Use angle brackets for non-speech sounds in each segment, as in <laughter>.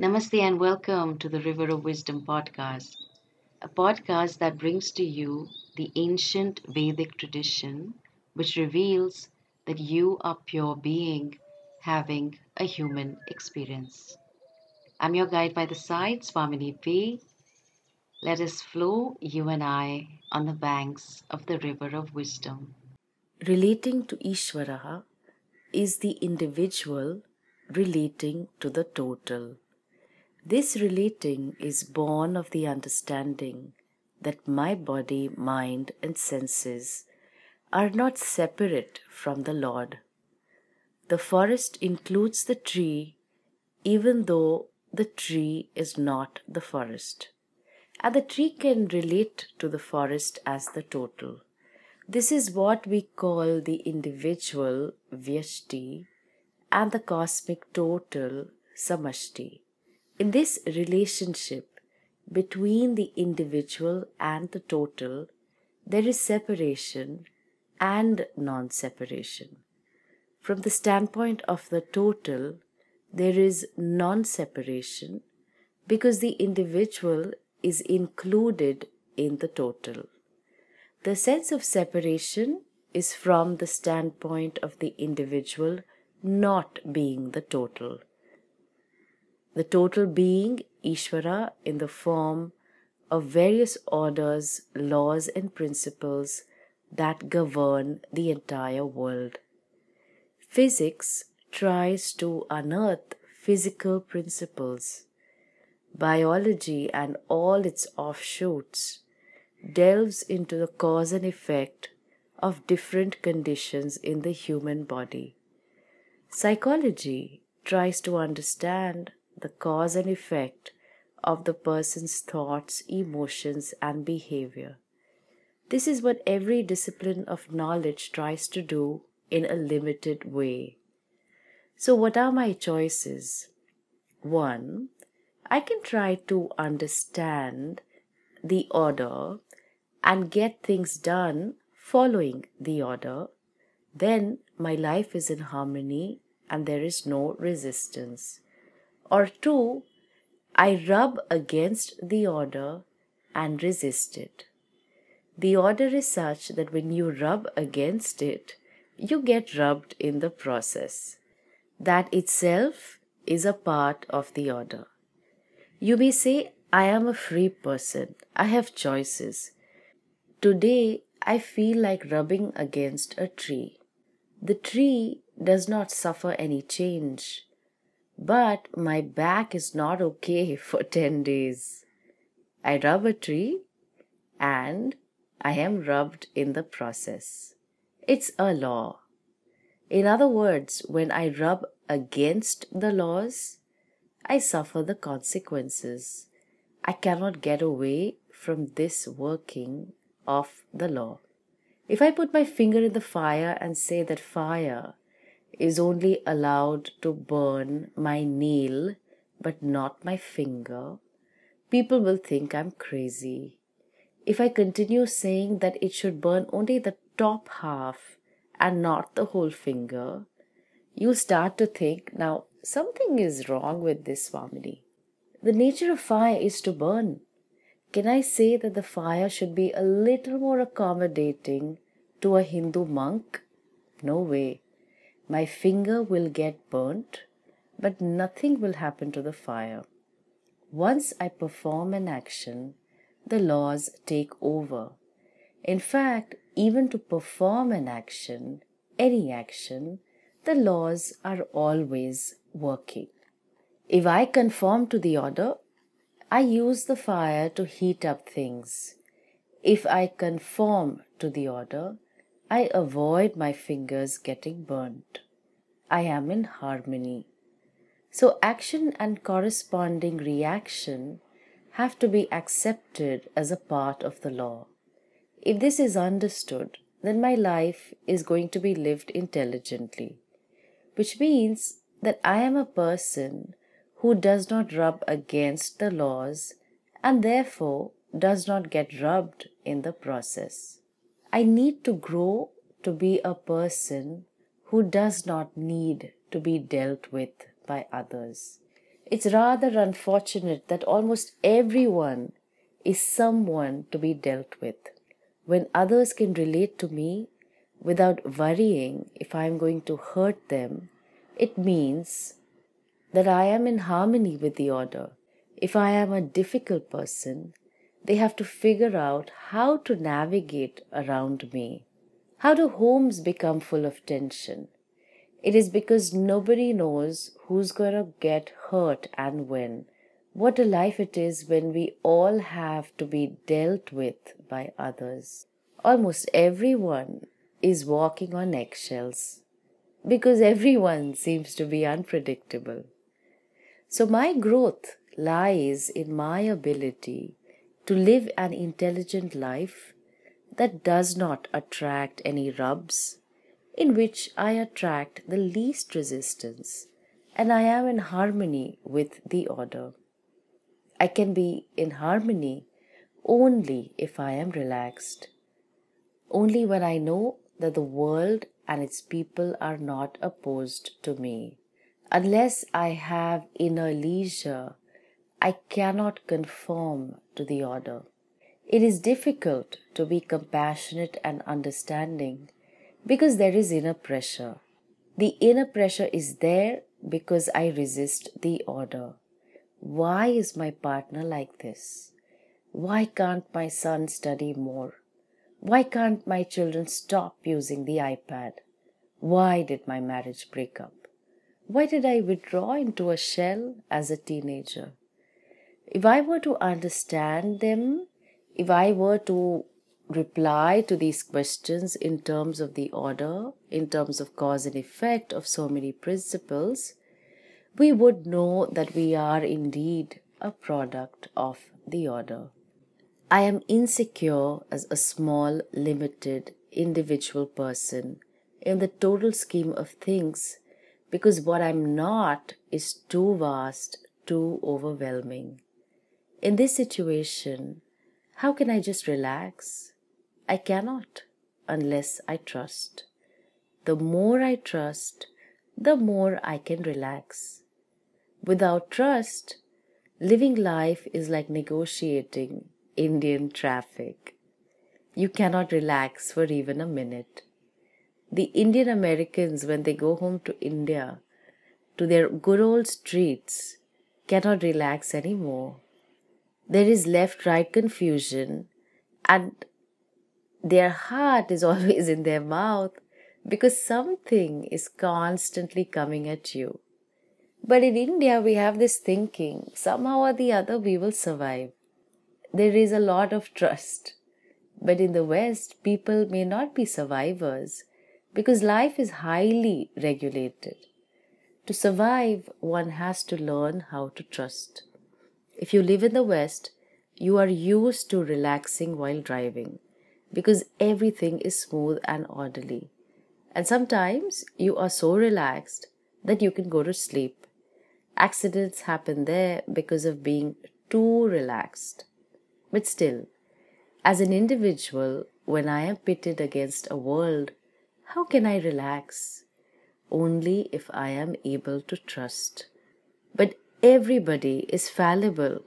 Namaste and welcome to the River of Wisdom podcast, a podcast that brings to you the ancient Vedic tradition which reveals that you are pure being having a human experience. I'm your guide by the side, Swamini P. Let us flow, you and I, on the banks of the River of Wisdom. Relating to Ishvara is the individual relating to the total. This relating is born of the understanding that my body, mind, and senses are not separate from the Lord. The forest includes the tree, even though the tree is not the forest. And the tree can relate to the forest as the total. This is what we call the individual Vyashti and the cosmic total Samashti. In this relationship between the individual and the total, there is separation and non separation. From the standpoint of the total, there is non separation because the individual is included in the total. The sense of separation is from the standpoint of the individual not being the total. The total being Ishvara in the form of various orders, laws, and principles that govern the entire world. Physics tries to unearth physical principles. Biology and all its offshoots delves into the cause and effect of different conditions in the human body. Psychology tries to understand the cause and effect of the person's thoughts, emotions, and behavior. This is what every discipline of knowledge tries to do in a limited way. So, what are my choices? One, I can try to understand the order and get things done following the order. Then my life is in harmony and there is no resistance. Or two, I rub against the order and resist it. The order is such that when you rub against it, you get rubbed in the process. That itself is a part of the order. You may say, I am a free person. I have choices. Today, I feel like rubbing against a tree. The tree does not suffer any change, but my back is not okay <laughs> for 10 days. I rub a tree and I am rubbed in the process. It's a law. In other words, when I rub against the laws, I suffer the consequences. I cannot get away from this working of the law. If I put my finger in the fire and say that fire is only allowed to burn my nail but not my finger, people will think I'm crazy. If I continue saying that it should burn only the top half and not the whole finger, you start to think now something is wrong with this family. The nature of fire is to burn. Can I say that the fire should be a little more accommodating to a Hindu monk? No way. My finger will get burnt, but nothing will happen to the fire. Once I perform an action, the laws take over. In fact, even to perform an action, any action, the laws are always working. If I conform to the order, I use the fire to heat up things. If I conform to the order, I avoid my fingers getting burnt. I am in harmony. So, action and corresponding reaction have to be accepted as a part of the law. If this is understood, then my life is going to be lived intelligently, which means that I am a person who does not rub against the laws and therefore does not get rubbed in the process. I need to grow to be a person who does not need to be dealt with by others. It's rather unfortunate that almost everyone is someone to be dealt with. When others can relate to me without worrying if I am going to hurt them, it means that I am in harmony with the order. If I am a difficult person, they have to figure out how to navigate around me. How do homes become full of tension? It is because nobody knows who's going to get hurt and when. What a life it is when we all have to be dealt with by others. Almost everyone is walking on eggshells because everyone seems to be unpredictable. So, my growth lies in my ability to live an intelligent life that does not attract any rubs in which I attract the least resistance and I am in harmony with the order. I can be in harmony only if I am relaxed, only when I know that the world and its people are not opposed to me. Unless I have inner leisure, I cannot conform to the order. It is difficult to be compassionate and understanding because there is inner pressure. The inner pressure is there because I resist the order. Why is my partner like this? Why can't my son study more? Why can't my children stop using the iPad? Why did my marriage break up? Why did I withdraw into a shell as a teenager? If I were to understand them, if I were to reply to these questions in terms of the order, in terms of cause and effect of so many principles, we would know that we are indeed a product of the order. I am insecure as a small, limited, individual person in the total scheme of things because what I'm not is too vast, too overwhelming. In this situation, how can I just relax? I cannot unless I trust. The more I trust, the more I can relax. Without trust, living life is like negotiating Indian traffic. You cannot relax for even a minute. The Indian Americans, when they go home to India, to their good old streets, cannot relax anymore. There is left right confusion, and their heart is <laughs> always in their mouth because something is constantly coming at you. But in India, we have this thinking somehow or the other we will survive. There is a lot of trust. But in the West, people may not be survivors because life is highly regulated. To survive, one has to learn how to trust. If you live in the West, you are used to relaxing while driving because everything is smooth and orderly. And sometimes you are so relaxed that you can go to sleep. Accidents happen there because of being too relaxed. But still, as an individual, when I am pitted against a world, how can I relax? Only if I am able to trust. But everybody is fallible,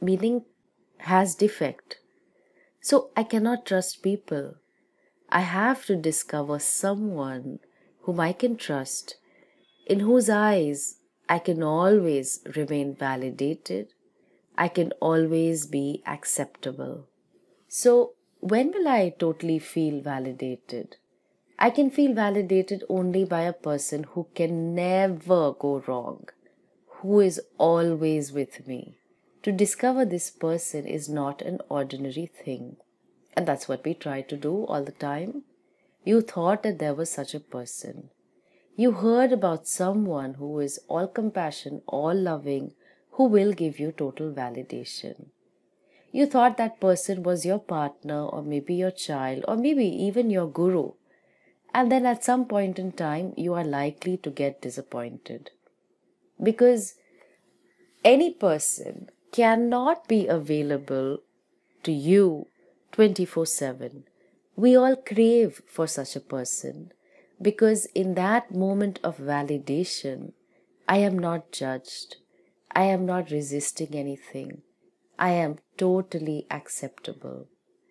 meaning has defect. So I cannot trust people. I have to discover someone whom I can trust, in whose eyes I can always remain validated, I can always be acceptable. So, when will I totally feel validated? I can feel validated only by a person who can never go wrong, who is always with me. To discover this person is not an ordinary thing. And that's what we try to do all the time. You thought that there was such a person. You heard about someone who is all compassion, all loving, who will give you total validation. You thought that person was your partner, or maybe your child, or maybe even your guru. And then at some point in time, you are likely to get disappointed. Because any person cannot be available to you 24 7. We all crave for such a person because in that moment of validation, I am not judged. I am not resisting anything. I am totally acceptable.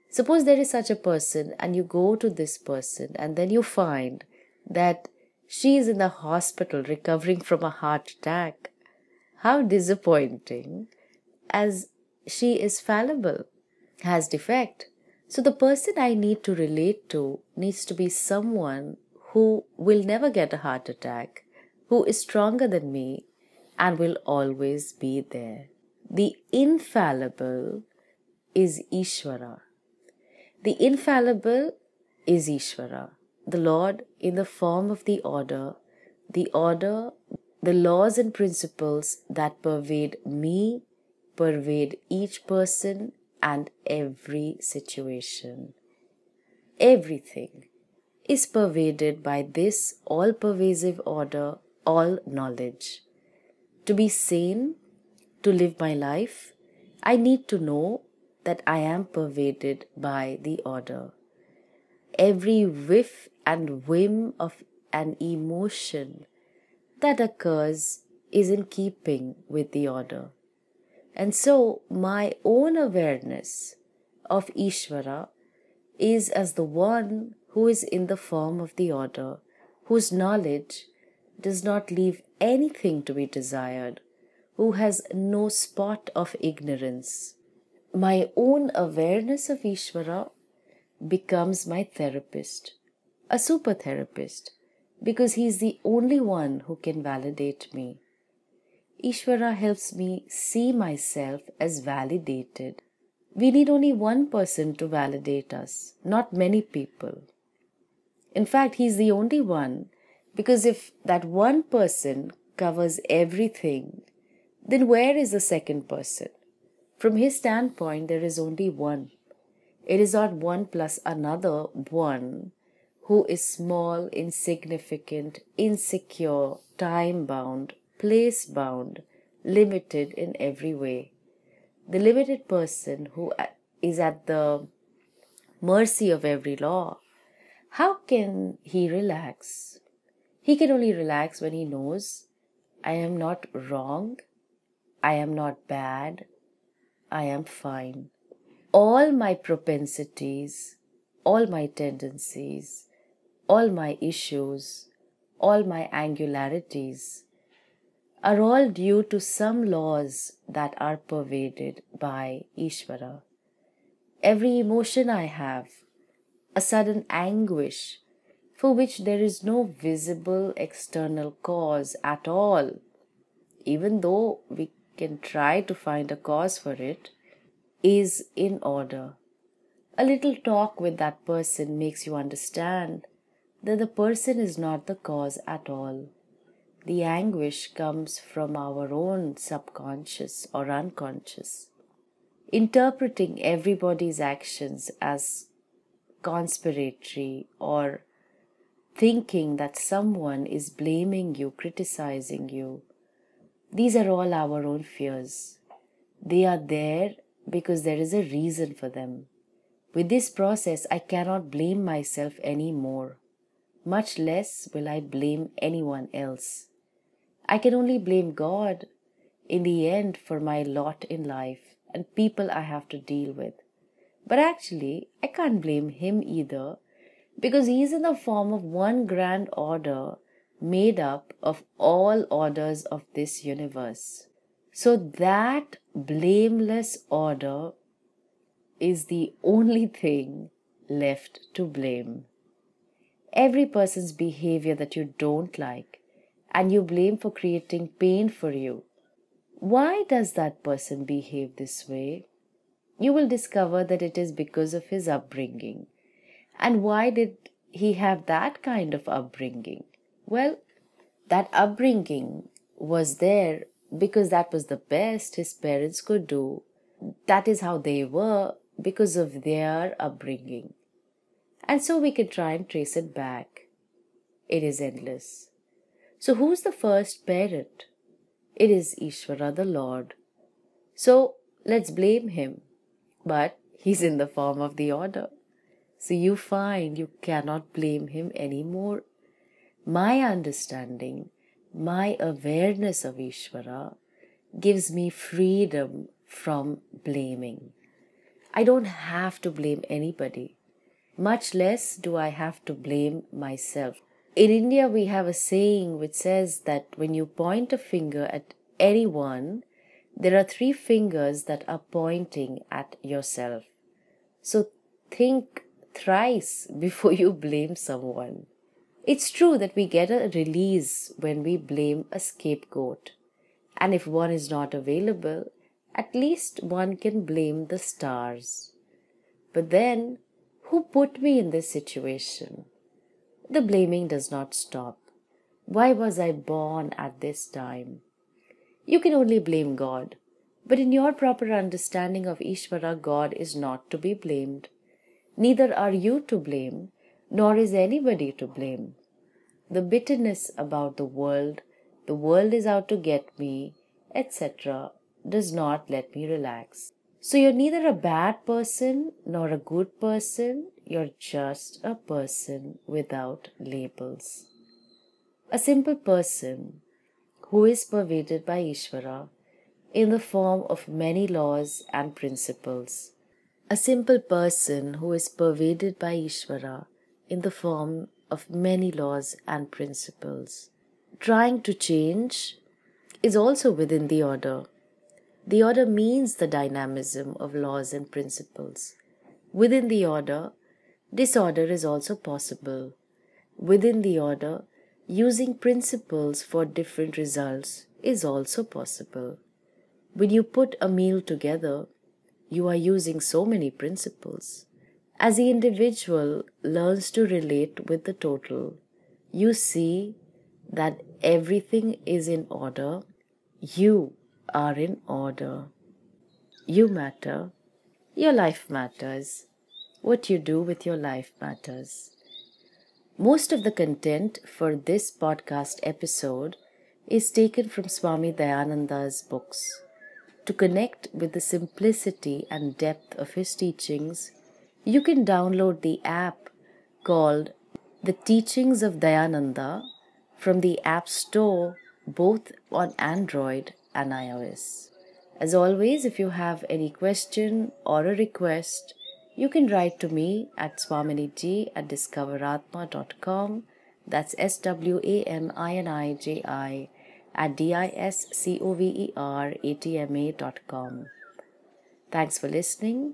Suppose there is such a person and you go to this person and then you find that she is in the hospital recovering from a heart attack. How disappointing as she is fallible, has defect. So the person I need to relate to needs to be someone who will never get a heart attack, who is stronger than me and will always be there. The infallible is Ishvara. The infallible is Ishvara, the Lord in the form of the order, the order, the laws and principles that pervade me, pervade each person and every situation. Everything is pervaded by this all pervasive order, all knowledge. To be sane, to live my life, I need to know that I am pervaded by the order. Every whiff and whim of an emotion that occurs is in keeping with the order. And so my own awareness of Ishvara is as the one who is in the form of the order, whose knowledge does not leave anything to be desired, who has no spot of ignorance. My own awareness of Ishvara becomes my therapist, a super therapist, because he is the only one who can validate me. Ishvara helps me see myself as validated. We need only one person to validate us, not many people. In fact, he's the only one because if that one person covers everything, then where is the second person? From his standpoint, there is only one. It is not one plus another one who is small, insignificant, insecure, time bound, place bound, limited in every way. The limited person who is at the mercy of every law, how can he relax? He can only relax when he knows I am not wrong, I am not bad, I am fine. All my propensities, all my tendencies, all my issues, all my angularities, are all due to some laws that are pervaded by Ishvara. Every emotion I have, a sudden anguish for which there is no visible external cause at all, even though we can try to find a cause for it, is in order. A little talk with that person makes you understand that the person is not the cause at all the anguish comes from our own subconscious or unconscious. Interpreting everybody's actions as conspiratory or thinking that someone is blaming you, criticizing you, these are all our own fears. They are there because there is a reason for them. With this process, I cannot blame myself any more. Much less will I blame anyone else. I can only blame God in the end for my lot in life and people I have to deal with. But actually, I can't blame Him either because He is in the form of one grand order made up of all orders of this universe. So that blameless order is the only thing left to blame. Every person's behavior that you don't like and you blame for creating pain for you. Why does that person behave this way? You will discover that it is because of his upbringing. And why did he have that kind of upbringing? Well, that upbringing was there because that was the best his parents could do. That is how they were because of their upbringing. And so we can try and trace it back. It is endless. So, who's the first parent? It is Ishvara, the Lord. So, let's blame him. But he's in the form of the order. So, you find you cannot blame him anymore. My understanding, my awareness of Ishvara gives me freedom from blaming. I don't have to blame anybody. Much less do I have to blame myself. In India, we have a saying which says that when you point a finger at anyone, there are three fingers that are pointing at yourself. So think thrice <laughs> before you blame someone. It's true that we get a release when we blame a scapegoat. And if one is not available, at least one can blame the stars. But then, who put me in this situation? The blaming does not stop. Why was I born at this time? You can only blame God. But in your proper understanding of Ishvara, God is not to be blamed. Neither are you to blame, nor is anybody to blame. The bitterness about the world, the world is out to get me, etc., does not let me relax. So you're neither a bad person nor a good person, you're just a person without labels. A simple person who is pervaded by Ishvara in the form of many laws and principles. A simple person who is pervaded by Ishvara in the form of many laws and principles. Trying to change is also within the order the order means the dynamism of laws and principles. Within the order, disorder is also possible. Within the order, using principles for different results is also possible. When you put a meal together, you are using so many principles. As the individual learns to relate with the total, you see that everything is in order. You are in order. You matter. Your life matters. What you do with your life matters. Most of the content for this podcast episode is taken from Swami Dayananda's books. To connect with the simplicity and depth of his teachings, you can download the app called The Teachings of Dayananda from the App Store both on Android and iOS. As always, if you have any question or a request, you can write to me at swaminiji at discoveratma.com. That's S W A M I N I J I at D I S C O V E R A T M A dot com. Thanks for listening.